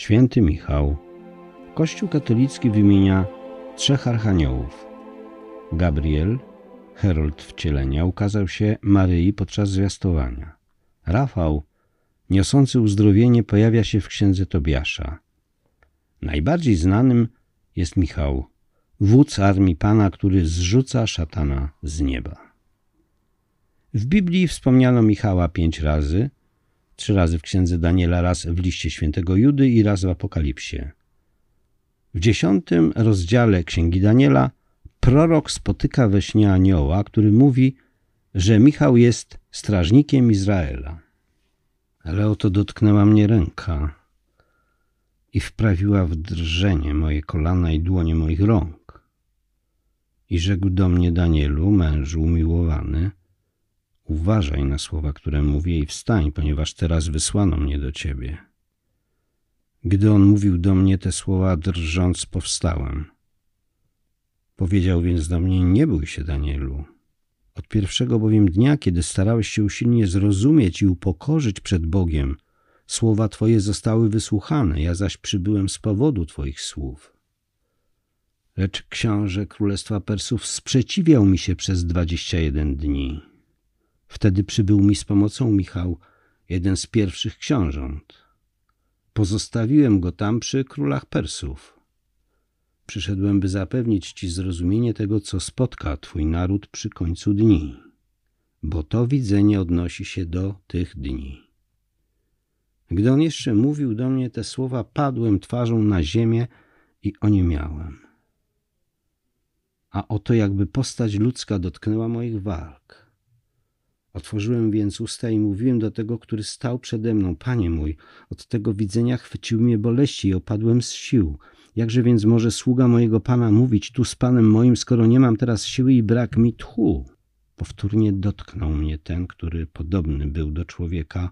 Święty Michał. Kościół katolicki wymienia trzech archaniołów. Gabriel, herold wcielenia, ukazał się Maryi podczas zwiastowania. Rafał, niosący uzdrowienie, pojawia się w księdze Tobiasza. Najbardziej znanym jest Michał, wódz armii Pana, który zrzuca szatana z nieba. W Biblii wspomniano Michała pięć razy, trzy razy w księdze Daniela, raz w liście świętego Judy i raz w Apokalipsie. W dziesiątym rozdziale księgi Daniela prorok spotyka we śnie anioła, który mówi, że Michał jest strażnikiem Izraela. Ale oto dotknęła mnie ręka i wprawiła w drżenie moje kolana i dłonie moich rąk. I rzekł do mnie Danielu, mężu umiłowany, uważaj na słowa, które mówię i wstań, ponieważ teraz wysłano mnie do ciebie. Gdy on mówił do mnie te słowa, drżąc, powstałem. Powiedział więc do mnie, nie bój się, Danielu. Od pierwszego bowiem dnia, kiedy starałeś się usilnie zrozumieć i upokorzyć przed Bogiem, słowa Twoje zostały wysłuchane, ja zaś przybyłem z powodu Twoich słów. Lecz książę Królestwa Persów sprzeciwiał mi się przez dwadzieścia jeden dni. Wtedy przybył mi z pomocą Michał, jeden z pierwszych książąt. Pozostawiłem go tam przy królach Persów. Przyszedłem, by zapewnić ci zrozumienie tego, co spotka twój naród przy końcu dni, bo to widzenie odnosi się do tych dni. Gdy on jeszcze mówił do mnie te słowa, padłem twarzą na ziemię i oniemiałem. A oto jakby postać ludzka dotknęła moich walk. Otworzyłem więc usta i mówiłem do tego, który stał przede mną. Panie mój, od tego widzenia chwyciły mnie boleści i opadłem z sił. Jakże więc może sługa mojego Pana mówić tu z Panem moim, skoro nie mam teraz siły i brak mi tchu? Powtórnie dotknął mnie ten, który podobny był do człowieka,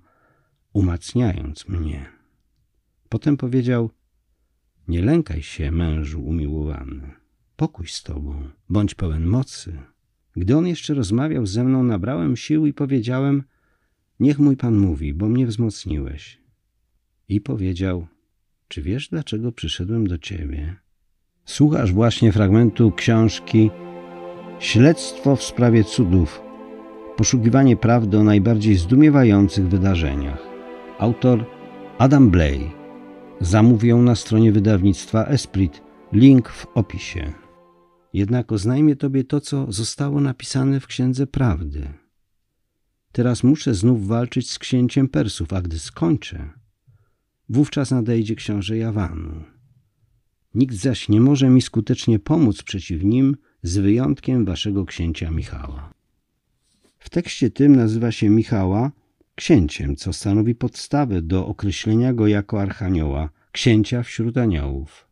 umacniając mnie. Potem powiedział, nie lękaj się, mężu umiłowany. Pokój z tobą, bądź pełen mocy. Gdy on jeszcze rozmawiał ze mną, nabrałem sił i powiedziałem, niech mój Pan mówi, bo mnie wzmocniłeś. I powiedział, czy wiesz, dlaczego przyszedłem do ciebie? Słuchasz właśnie fragmentu książki Śledztwo w sprawie cudów. Poszukiwanie prawdy o najbardziej zdumiewających wydarzeniach. Autor Adam Blay. Zamówił na stronie wydawnictwa Esprit. Link w opisie. Jednak oznajmię Tobie to, co zostało napisane w Księdze Prawdy. Teraz muszę znów walczyć z księciem Persów, a gdy skończę, wówczas nadejdzie książę Jawanu. Nikt zaś nie może mi skutecznie pomóc przeciw nim, z wyjątkiem waszego księcia Michała. W tekście tym nazywa się Michała księciem, co stanowi podstawę do określenia go jako archanioła, księcia wśród aniołów.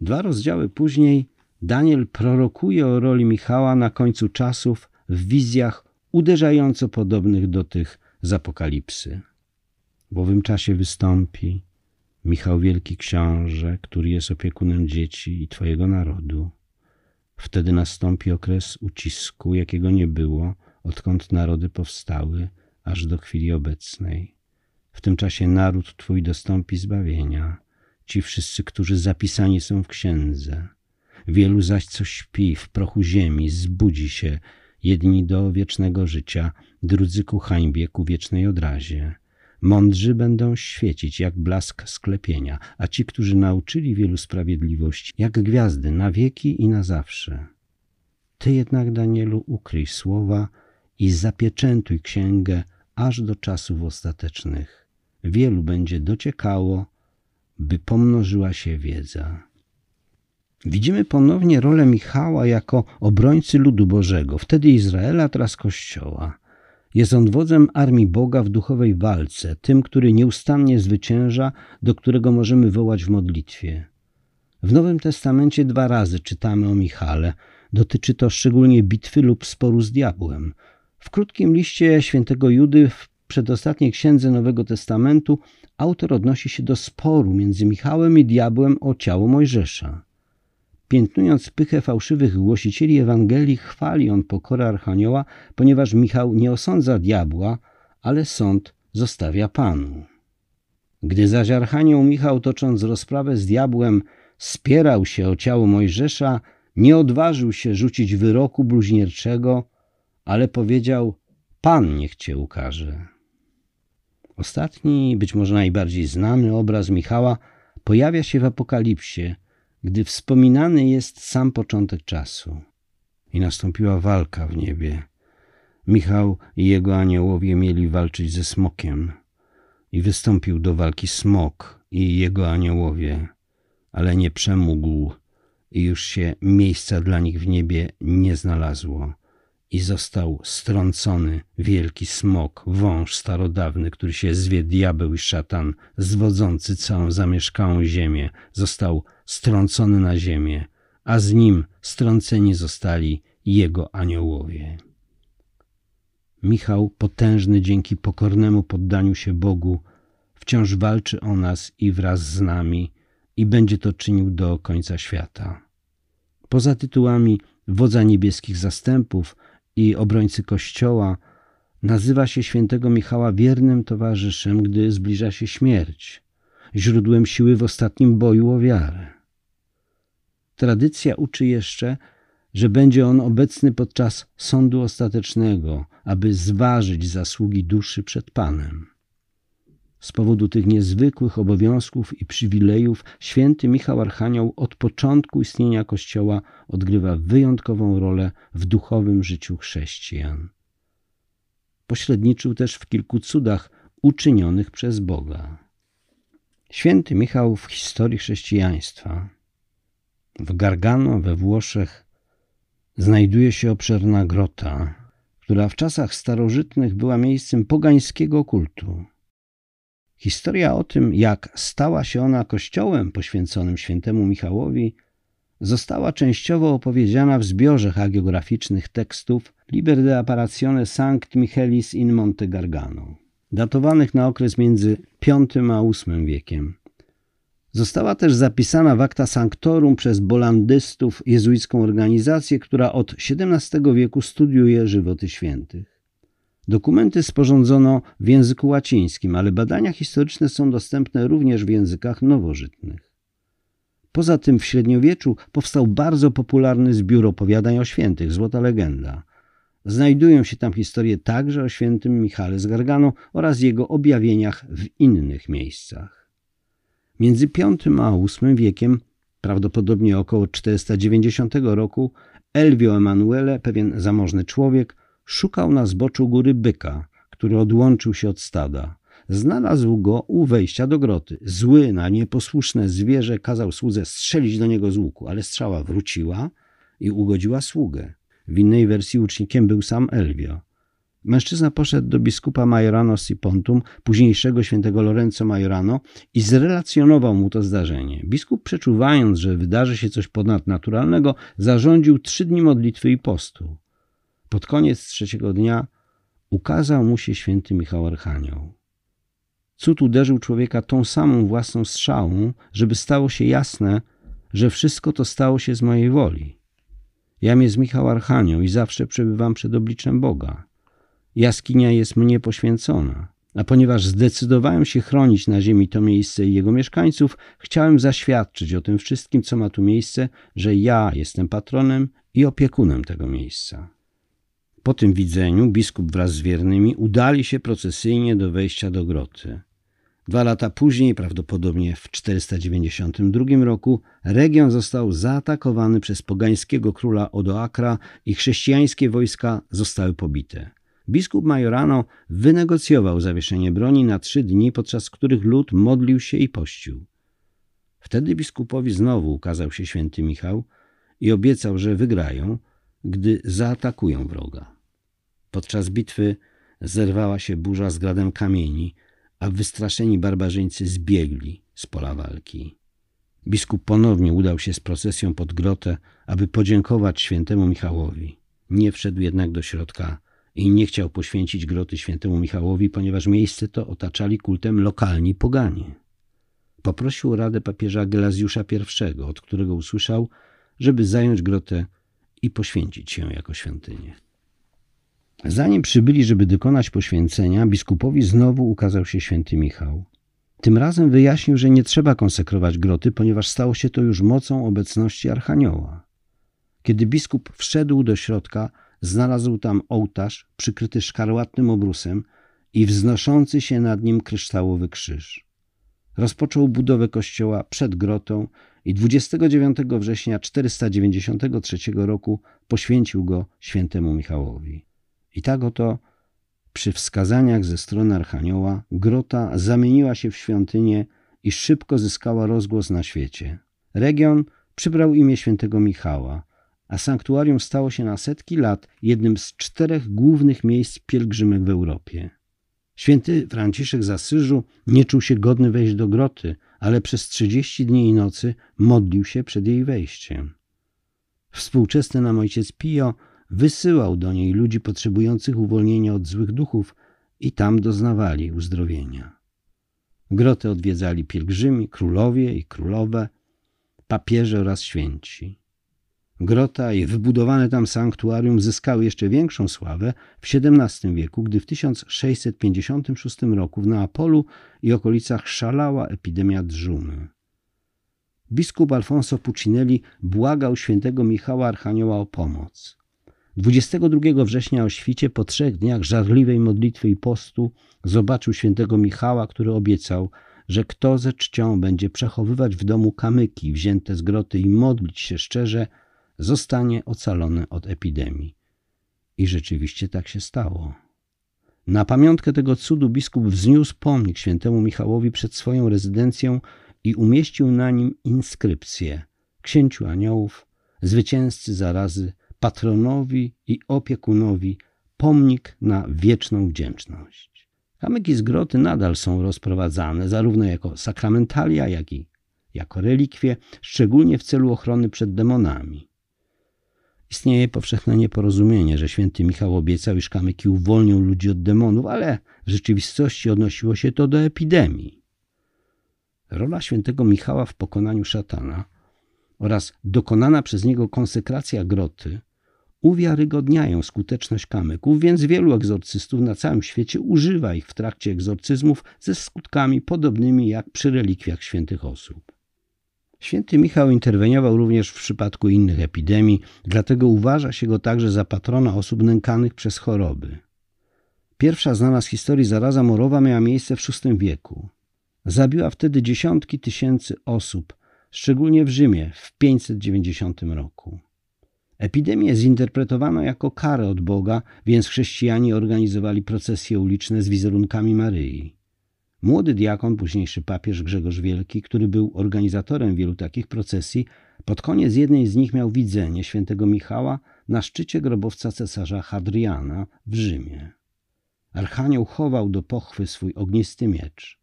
Dwa rozdziały później Daniel prorokuje o roli Michała na końcu czasów w wizjach uderzająco podobnych do tych z Apokalipsy. W owym czasie wystąpi Michał Wielki Książę, który jest opiekunem dzieci i Twojego narodu. Wtedy nastąpi okres ucisku, jakiego nie było, odkąd narody powstały, aż do chwili obecnej. W tym czasie naród Twój dostąpi zbawienia, ci wszyscy, którzy zapisani są w księdze. Wielu zaś, co śpi w prochu ziemi, zbudzi się, jedni do wiecznego życia, drudzy ku hańbie, ku wiecznej odrazie. Mądrzy będą świecić jak blask sklepienia, a ci, którzy nauczyli wielu sprawiedliwości, jak gwiazdy na wieki i na zawsze. Ty jednak, Danielu, ukryj słowa i zapieczętuj księgę aż do czasów ostatecznych. Wielu będzie dociekało, by pomnożyła się wiedza. Widzimy ponownie rolę Michała jako obrońcy ludu Bożego, wtedy Izraela, teraz Kościoła. Jest on wodzem armii Boga w duchowej walce, tym, który nieustannie zwycięża, do którego możemy wołać w modlitwie. W Nowym Testamencie dwa razy czytamy o Michale. Dotyczy to szczególnie bitwy lub sporu z diabłem. W krótkim liście świętego Judy w przedostatniej księdze Nowego Testamentu autor odnosi się do sporu między Michałem i diabłem o ciało Mojżesza. Piętnując pychę fałszywych głosicieli Ewangelii, chwali on pokorę Archanioła, ponieważ Michał nie osądza diabła, ale sąd zostawia Panu. Gdy zaś Archanioł Michał, tocząc rozprawę z diabłem, spierał się o ciało Mojżesza, nie odważył się rzucić wyroku bluźnierczego, ale powiedział: Pan niech cię ukaże. Ostatni, być może najbardziej znany obraz Michała pojawia się w Apokalipsie, gdy wspominany jest sam początek czasu. I nastąpiła walka w niebie. Michał i jego aniołowie mieli walczyć ze smokiem. I wystąpił do walki smok i jego aniołowie, ale nie przemógł i już się miejsca dla nich w niebie nie znalazło i został strącony wielki smok, wąż starodawny, który się zwie diabeł i szatan, zwodzący całą zamieszkałą ziemię, został strącony na ziemię, a z nim strąceni zostali jego aniołowie. Michał, potężny dzięki pokornemu poddaniu się Bogu, wciąż walczy o nas i wraz z nami i będzie to czynił do końca świata. Poza tytułami wodza niebieskich zastępów i obrońcy Kościoła, nazywa się świętego Michała wiernym towarzyszem, gdy zbliża się śmierć, źródłem siły w ostatnim boju o wiarę. Tradycja uczy jeszcze, że będzie on obecny podczas sądu ostatecznego, aby zważyć zasługi duszy przed Panem. Z powodu tych niezwykłych obowiązków i przywilejów święty Michał Archanioł od początku istnienia Kościoła odgrywa wyjątkową rolę w duchowym życiu chrześcijan. Pośredniczył też w kilku cudach uczynionych przez Boga. Święty Michał w historii chrześcijaństwa. W Gargano we Włoszech znajduje się obszerna grota, która w czasach starożytnych była miejscem pogańskiego kultu. Historia o tym, jak stała się ona kościołem poświęconym świętemu Michałowi, została częściowo opowiedziana w zbiorze hagiograficznych tekstów Liber de Apparatione Sanct Michelis in Monte Gargano, datowanych na okres między V a VIII wiekiem. Została też zapisana w Acta Sanctorum przez bolandystów jezuicką organizację, która od XVII wieku studiuje żywoty świętych. Dokumenty sporządzono w języku łacińskim, ale badania historyczne są dostępne również w językach nowożytnych. Poza tym w średniowieczu powstał bardzo popularny zbiór opowiadań o świętych, Złota Legenda. Znajdują się tam historie także o świętym Michale z Gargano oraz jego objawieniach w innych miejscach. Między V a VIII wiekiem, prawdopodobnie około 490 roku, Elvio Emanuele, pewien zamożny człowiek, Szukał na zboczu góry byka, który odłączył się od stada. Znalazł go u wejścia do groty. Zły na nieposłuszne zwierzę kazał słudze strzelić do niego z łuku, ale strzała wróciła i ugodziła sługę. W innej wersji łucznikiem był sam Elvio. Mężczyzna poszedł do biskupa Majorano Sipontum, późniejszego świętego Lorenzo Majorano i zrelacjonował mu to zdarzenie. Biskup, przeczuwając, że wydarzy się coś ponadnaturalnego, zarządził trzy dni modlitwy i postu. Pod koniec trzeciego dnia ukazał mu się święty Michał Archanioł. Cud uderzył człowieka tą samą własną strzałą, żeby stało się jasne, że wszystko to stało się z mojej woli. Jam jest Michał Archanioł i zawsze przebywam przed obliczem Boga. Jaskinia jest mnie poświęcona, a ponieważ zdecydowałem się chronić na ziemi to miejsce i jego mieszkańców, chciałem zaświadczyć o tym wszystkim, co ma tu miejsce, że ja jestem patronem i opiekunem tego miejsca. Po tym widzeniu biskup wraz z wiernymi udali się procesyjnie do wejścia do groty. Dwa lata później, prawdopodobnie w 492 roku, region został zaatakowany przez pogańskiego króla Odoakra i chrześcijańskie wojska zostały pobite. Biskup Majorano wynegocjował zawieszenie broni na trzy dni, podczas których lud modlił się i pościł. Wtedy biskupowi znowu ukazał się święty Michał i obiecał, że wygrają, gdy zaatakują wroga. Podczas bitwy zerwała się burza z gradem kamieni, a wystraszeni barbarzyńcy zbiegli z pola walki. Biskup ponownie udał się z procesją pod grotę, aby podziękować świętemu Michałowi. Nie wszedł jednak do środka i nie chciał poświęcić groty świętemu Michałowi, ponieważ miejsce to otaczali kultem lokalni poganie. Poprosił radę papieża Gelazjusza I, od którego usłyszał, żeby zająć grotę i poświęcić się jako świątynię. Zanim przybyli, żeby dokonać poświęcenia, biskupowi znowu ukazał się święty Michał. Tym razem wyjaśnił, że nie trzeba konsekrować groty, ponieważ stało się to już mocą obecności Archanioła. Kiedy biskup wszedł do środka, znalazł tam ołtarz przykryty szkarłatnym obrusem i wznoszący się nad nim kryształowy krzyż. Rozpoczął budowę kościoła przed grotą i 29 września 493 roku poświęcił go świętemu Michałowi. I tak oto przy wskazaniach ze strony Archanioła grota zamieniła się w świątynię i szybko zyskała rozgłos na świecie. Region przybrał imię świętego Michała, a sanktuarium stało się na setki lat jednym z czterech głównych miejsc pielgrzymek w Europie. Święty Franciszek z Asyżu nie czuł się godny wejść do groty, ale przez trzydzieści dni i nocy modlił się przed jej wejściem. Współczesny nam ojciec Pio wysyłał do niej ludzi potrzebujących uwolnienia od złych duchów i tam doznawali uzdrowienia. Grotę odwiedzali pielgrzymi, królowie i królowe, papieże oraz święci. Grota i wybudowane tam sanktuarium zyskały jeszcze większą sławę w XVII wieku, gdy w 1656 roku w Neapolu i okolicach szalała epidemia drzumy. Biskup Alfonso Puccinelli błagał świętego Michała Archanioła o pomoc. 22 września o świcie, po trzech dniach żarliwej modlitwy i postu, zobaczył świętego Michała, który obiecał, że kto ze czcią będzie przechowywać w domu kamyki wzięte z groty i modlić się szczerze, zostanie ocalony od epidemii. I rzeczywiście tak się stało. Na pamiątkę tego cudu biskup wzniósł pomnik świętemu Michałowi przed swoją rezydencją i umieścił na nim inskrypcję księciu aniołów, zwycięzcy zarazy, patronowi i opiekunowi pomnik na wieczną wdzięczność. Kamyki z groty nadal są rozprowadzane zarówno jako sakramentalia, jak i jako relikwie, szczególnie w celu ochrony przed demonami. Istnieje powszechne nieporozumienie, że święty Michał obiecał, iż kamyki uwolnią ludzi od demonów, ale w rzeczywistości odnosiło się to do epidemii. Rola świętego Michała w pokonaniu szatana oraz dokonana przez niego konsekracja groty uwiarygodniają skuteczność kamyków, więc wielu egzorcystów na całym świecie używa ich w trakcie egzorcyzmów ze skutkami podobnymi jak przy relikwiach świętych osób. Święty Michał interweniował również w przypadku innych epidemii, dlatego uważa się go także za patrona osób nękanych przez choroby. Pierwsza znana z historii zaraza morowa miała miejsce w VI wieku. Zabiła wtedy dziesiątki tysięcy osób, szczególnie w Rzymie w 590 roku. Epidemię zinterpretowano jako karę od Boga, więc chrześcijanie organizowali procesje uliczne z wizerunkami Maryi. Młody diakon, późniejszy papież Grzegorz Wielki, który był organizatorem wielu takich procesji, pod koniec jednej z nich miał widzenie świętego Michała na szczycie grobowca cesarza Hadriana w Rzymie. Archanioł chował do pochwy swój ognisty miecz.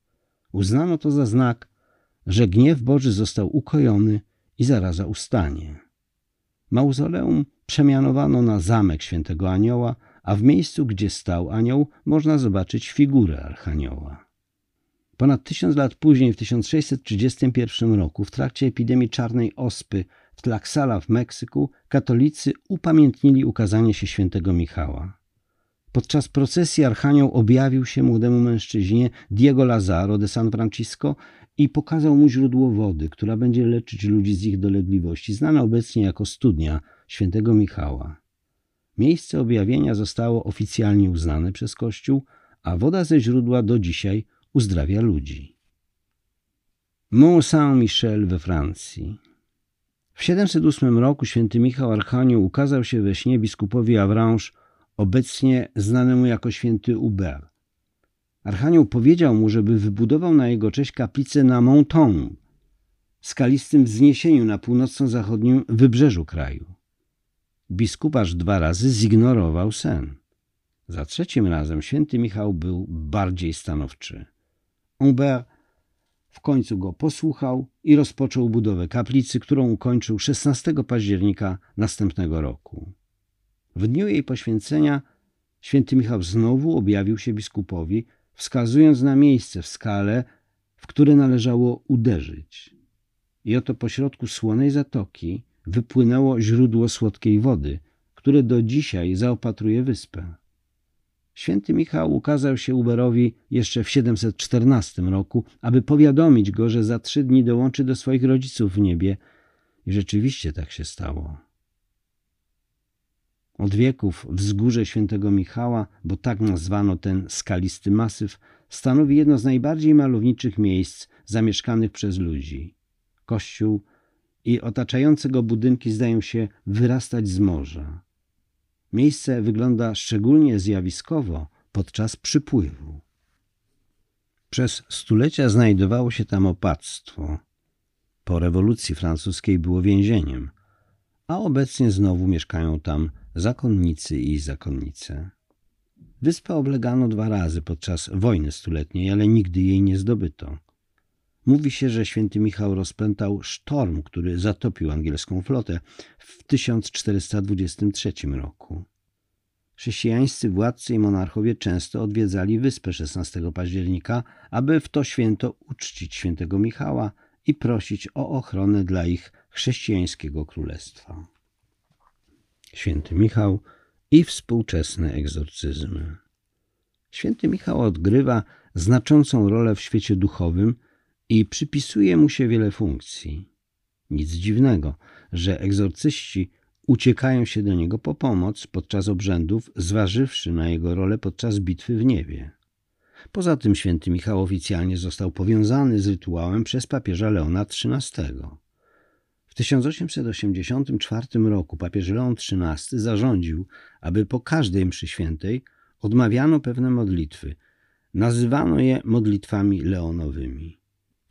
Uznano to za znak, że gniew Boży został ukojony i zaraza ustanie. Mauzoleum przemianowano na zamek świętego anioła, a w miejscu, gdzie stał anioł, można zobaczyć figurę archanioła. Ponad tysiąc lat później, w 1631 roku, w trakcie epidemii czarnej ospy w Tlaxcala w Meksyku, katolicy upamiętnili ukazanie się świętego Michała. Podczas procesji Archanioł objawił się młodemu mężczyźnie Diego Lazaro de San Francisco i pokazał mu źródło wody, która będzie leczyć ludzi z ich dolegliwości, znana obecnie jako studnia świętego Michała. Miejsce objawienia zostało oficjalnie uznane przez Kościół, a woda ze źródła do dzisiaj uzdrawia ludzi. Mont Saint-Michel we Francji. W 708 roku święty Michał Archanioł ukazał się we śnie biskupowi Avranches, obecnie znanemu jako święty Hubert. Archanioł powiedział mu, żeby wybudował na jego cześć kaplicę na Monton, skalistym wzniesieniu na północno-zachodnim wybrzeżu kraju. Biskup aż dwa razy zignorował sen. Za trzecim razem święty Michał był bardziej stanowczy. Humbert w końcu go posłuchał i rozpoczął budowę kaplicy, którą ukończył 16 października następnego roku. W dniu jej poświęcenia święty Michał znowu objawił się biskupowi, wskazując na miejsce w skale, w które należało uderzyć. I oto pośrodku słonej zatoki wypłynęło źródło słodkiej wody, które do dzisiaj zaopatruje wyspę. Święty Michał ukazał się Uberowi jeszcze w 714 roku, aby powiadomić go, że za trzy dni dołączy do swoich rodziców w niebie. I rzeczywiście tak się stało. Od wieków wzgórze świętego Michała, bo tak nazwano ten skalisty masyw, stanowi jedno z najbardziej malowniczych miejsc zamieszkanych przez ludzi. Kościół i otaczające go budynki zdają się wyrastać z morza. Miejsce wygląda szczególnie zjawiskowo podczas przypływu. Przez stulecia znajdowało się tam opactwo. Po rewolucji francuskiej było więzieniem, a obecnie znowu mieszkają tam zakonnicy i zakonnice. Wyspę oblegano dwa razy podczas wojny stuletniej, ale nigdy jej nie zdobyto. Mówi się, że święty Michał rozpętał sztorm, który zatopił angielską flotę w 1423 roku. Chrześcijańscy władcy i monarchowie często odwiedzali wyspę 16 października, aby w to święto uczcić świętego Michała i prosić o ochronę dla ich chrześcijańskiego królestwa. Święty Michał i współczesne egzorcyzmy. Święty Michał odgrywa znaczącą rolę w świecie duchowym i przypisuje mu się wiele funkcji. Nic dziwnego, że egzorcyści uciekają się do niego po pomoc podczas obrzędów, zważywszy na jego rolę podczas bitwy w niebie. Poza tym święty Michał oficjalnie został powiązany z rytuałem przez papieża Leona XIII. W 1884 roku papież Leon XIII zarządził, aby po każdej mszy świętej odmawiano pewne modlitwy. Nazywano je modlitwami leonowymi.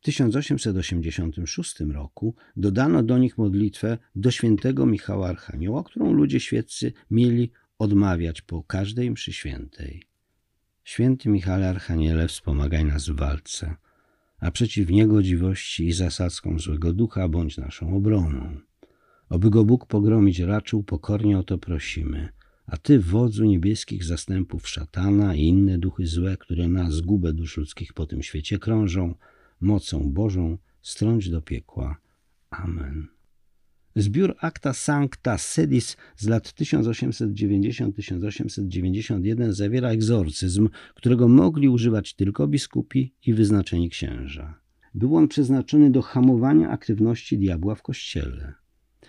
1886 roku dodano do nich modlitwę do świętego Michała Archanioła, którą ludzie świeccy mieli odmawiać po każdej mszy świętej. Święty Michale Archaniele, wspomagaj nas w walce, a przeciw niegodziwości i zasadzkom złego ducha bądź naszą obroną. Oby go Bóg pogromić raczył, pokornie o to prosimy. A Ty, wodzu niebieskich zastępów szatana i inne duchy złe, które na zgubę dusz ludzkich po tym świecie krążą, mocą Bożą strąć do piekła. Amen. Zbiór Acta Sancta Sedis z lat 1890-1891 zawiera egzorcyzm, którego mogli używać tylko biskupi i wyznaczeni księża. Był on przeznaczony do hamowania aktywności diabła w kościele.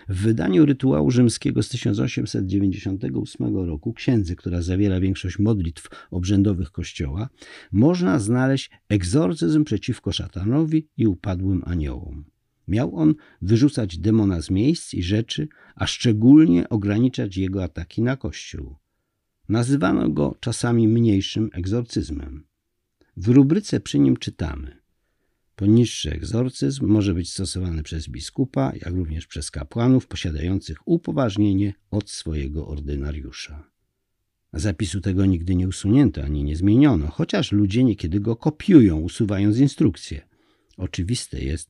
W wydaniu rytuału rzymskiego z 1898 roku, księdzy, która zawiera większość modlitw obrzędowych Kościoła, można znaleźć egzorcyzm przeciwko szatanowi i upadłym aniołom. Miał on wyrzucać demona z miejsc i rzeczy, a szczególnie ograniczać jego ataki na Kościół. Nazywano go czasami mniejszym egzorcyzmem. W rubryce przy nim czytamy – Poniższy egzorcyzm może być stosowany przez biskupa, jak również przez kapłanów posiadających upoważnienie od swojego ordynariusza. Zapisu tego nigdy nie usunięto ani nie zmieniono, chociaż ludzie niekiedy go kopiują, usuwając instrukcje. Oczywiste jest,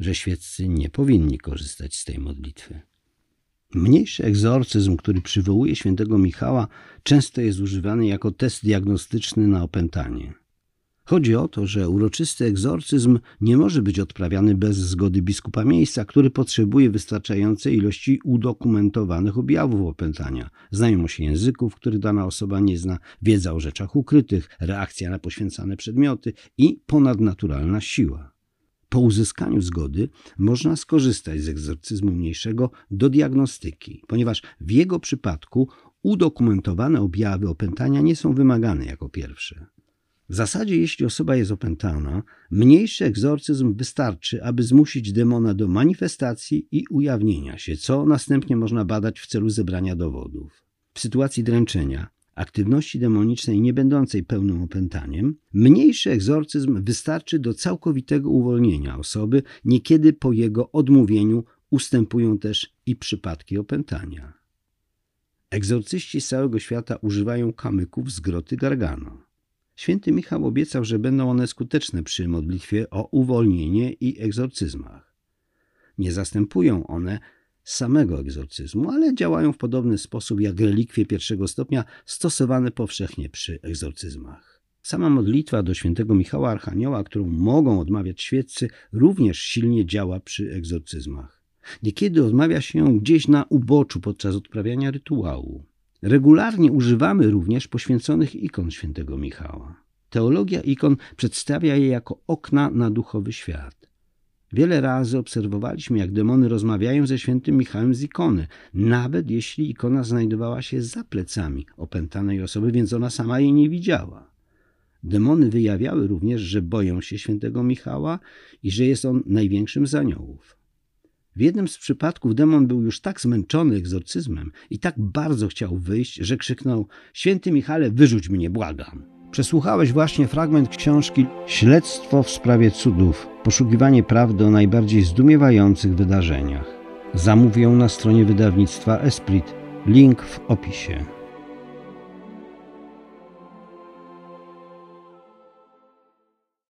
że świeccy nie powinni korzystać z tej modlitwy. Mniejszy egzorcyzm, który przywołuje świętego Michała, często jest używany jako test diagnostyczny na opętanie. Chodzi o to, że uroczysty egzorcyzm nie może być odprawiany bez zgody biskupa miejsca, który potrzebuje wystarczającej ilości udokumentowanych objawów opętania, znajomość języków, których dana osoba nie zna, wiedza o rzeczach ukrytych, reakcja na poświęcane przedmioty i ponadnaturalna siła. Po uzyskaniu zgody można skorzystać z egzorcyzmu mniejszego do diagnostyki, ponieważ w jego przypadku udokumentowane objawy opętania nie są wymagane jako pierwsze. W zasadzie, jeśli osoba jest opętana, mniejszy egzorcyzm wystarczy, aby zmusić demona do manifestacji i ujawnienia się, co następnie można badać w celu zebrania dowodów. W sytuacji dręczenia, aktywności demonicznej nie będącej pełnym opętaniem, mniejszy egzorcyzm wystarczy do całkowitego uwolnienia osoby, niekiedy po jego odmówieniu ustępują też i przypadki opętania. Egzorcyści z całego świata używają kamyków z groty Gargano. Święty Michał obiecał, że będą one skuteczne przy modlitwie o uwolnienie i egzorcyzmach. Nie zastępują one samego egzorcyzmu, ale działają w podobny sposób jak relikwie pierwszego stopnia stosowane powszechnie przy egzorcyzmach. Sama modlitwa do świętego Michała Archanioła, którą mogą odmawiać świeccy, również silnie działa przy egzorcyzmach. Niekiedy odmawia się ją gdzieś na uboczu podczas odprawiania rytuału. Regularnie używamy również poświęconych ikon świętego Michała. Teologia ikon przedstawia je jako okna na duchowy świat. Wiele razy obserwowaliśmy, jak demony rozmawiają ze świętym Michałem z ikony, nawet jeśli ikona znajdowała się za plecami opętanej osoby, więc ona sama jej nie widziała. Demony wyjawiały również, że boją się świętego Michała i że jest on największym z aniołów. W jednym z przypadków demon był już tak zmęczony egzorcyzmem i tak bardzo chciał wyjść, że krzyknął: Święty Michale, wyrzuć mnie, błagam. Przesłuchałeś właśnie fragment książki Śledztwo w sprawie cudów poszukiwanie prawdy o najbardziej zdumiewających wydarzeniach. Zamów ją na stronie wydawnictwa Esprit. Link w opisie.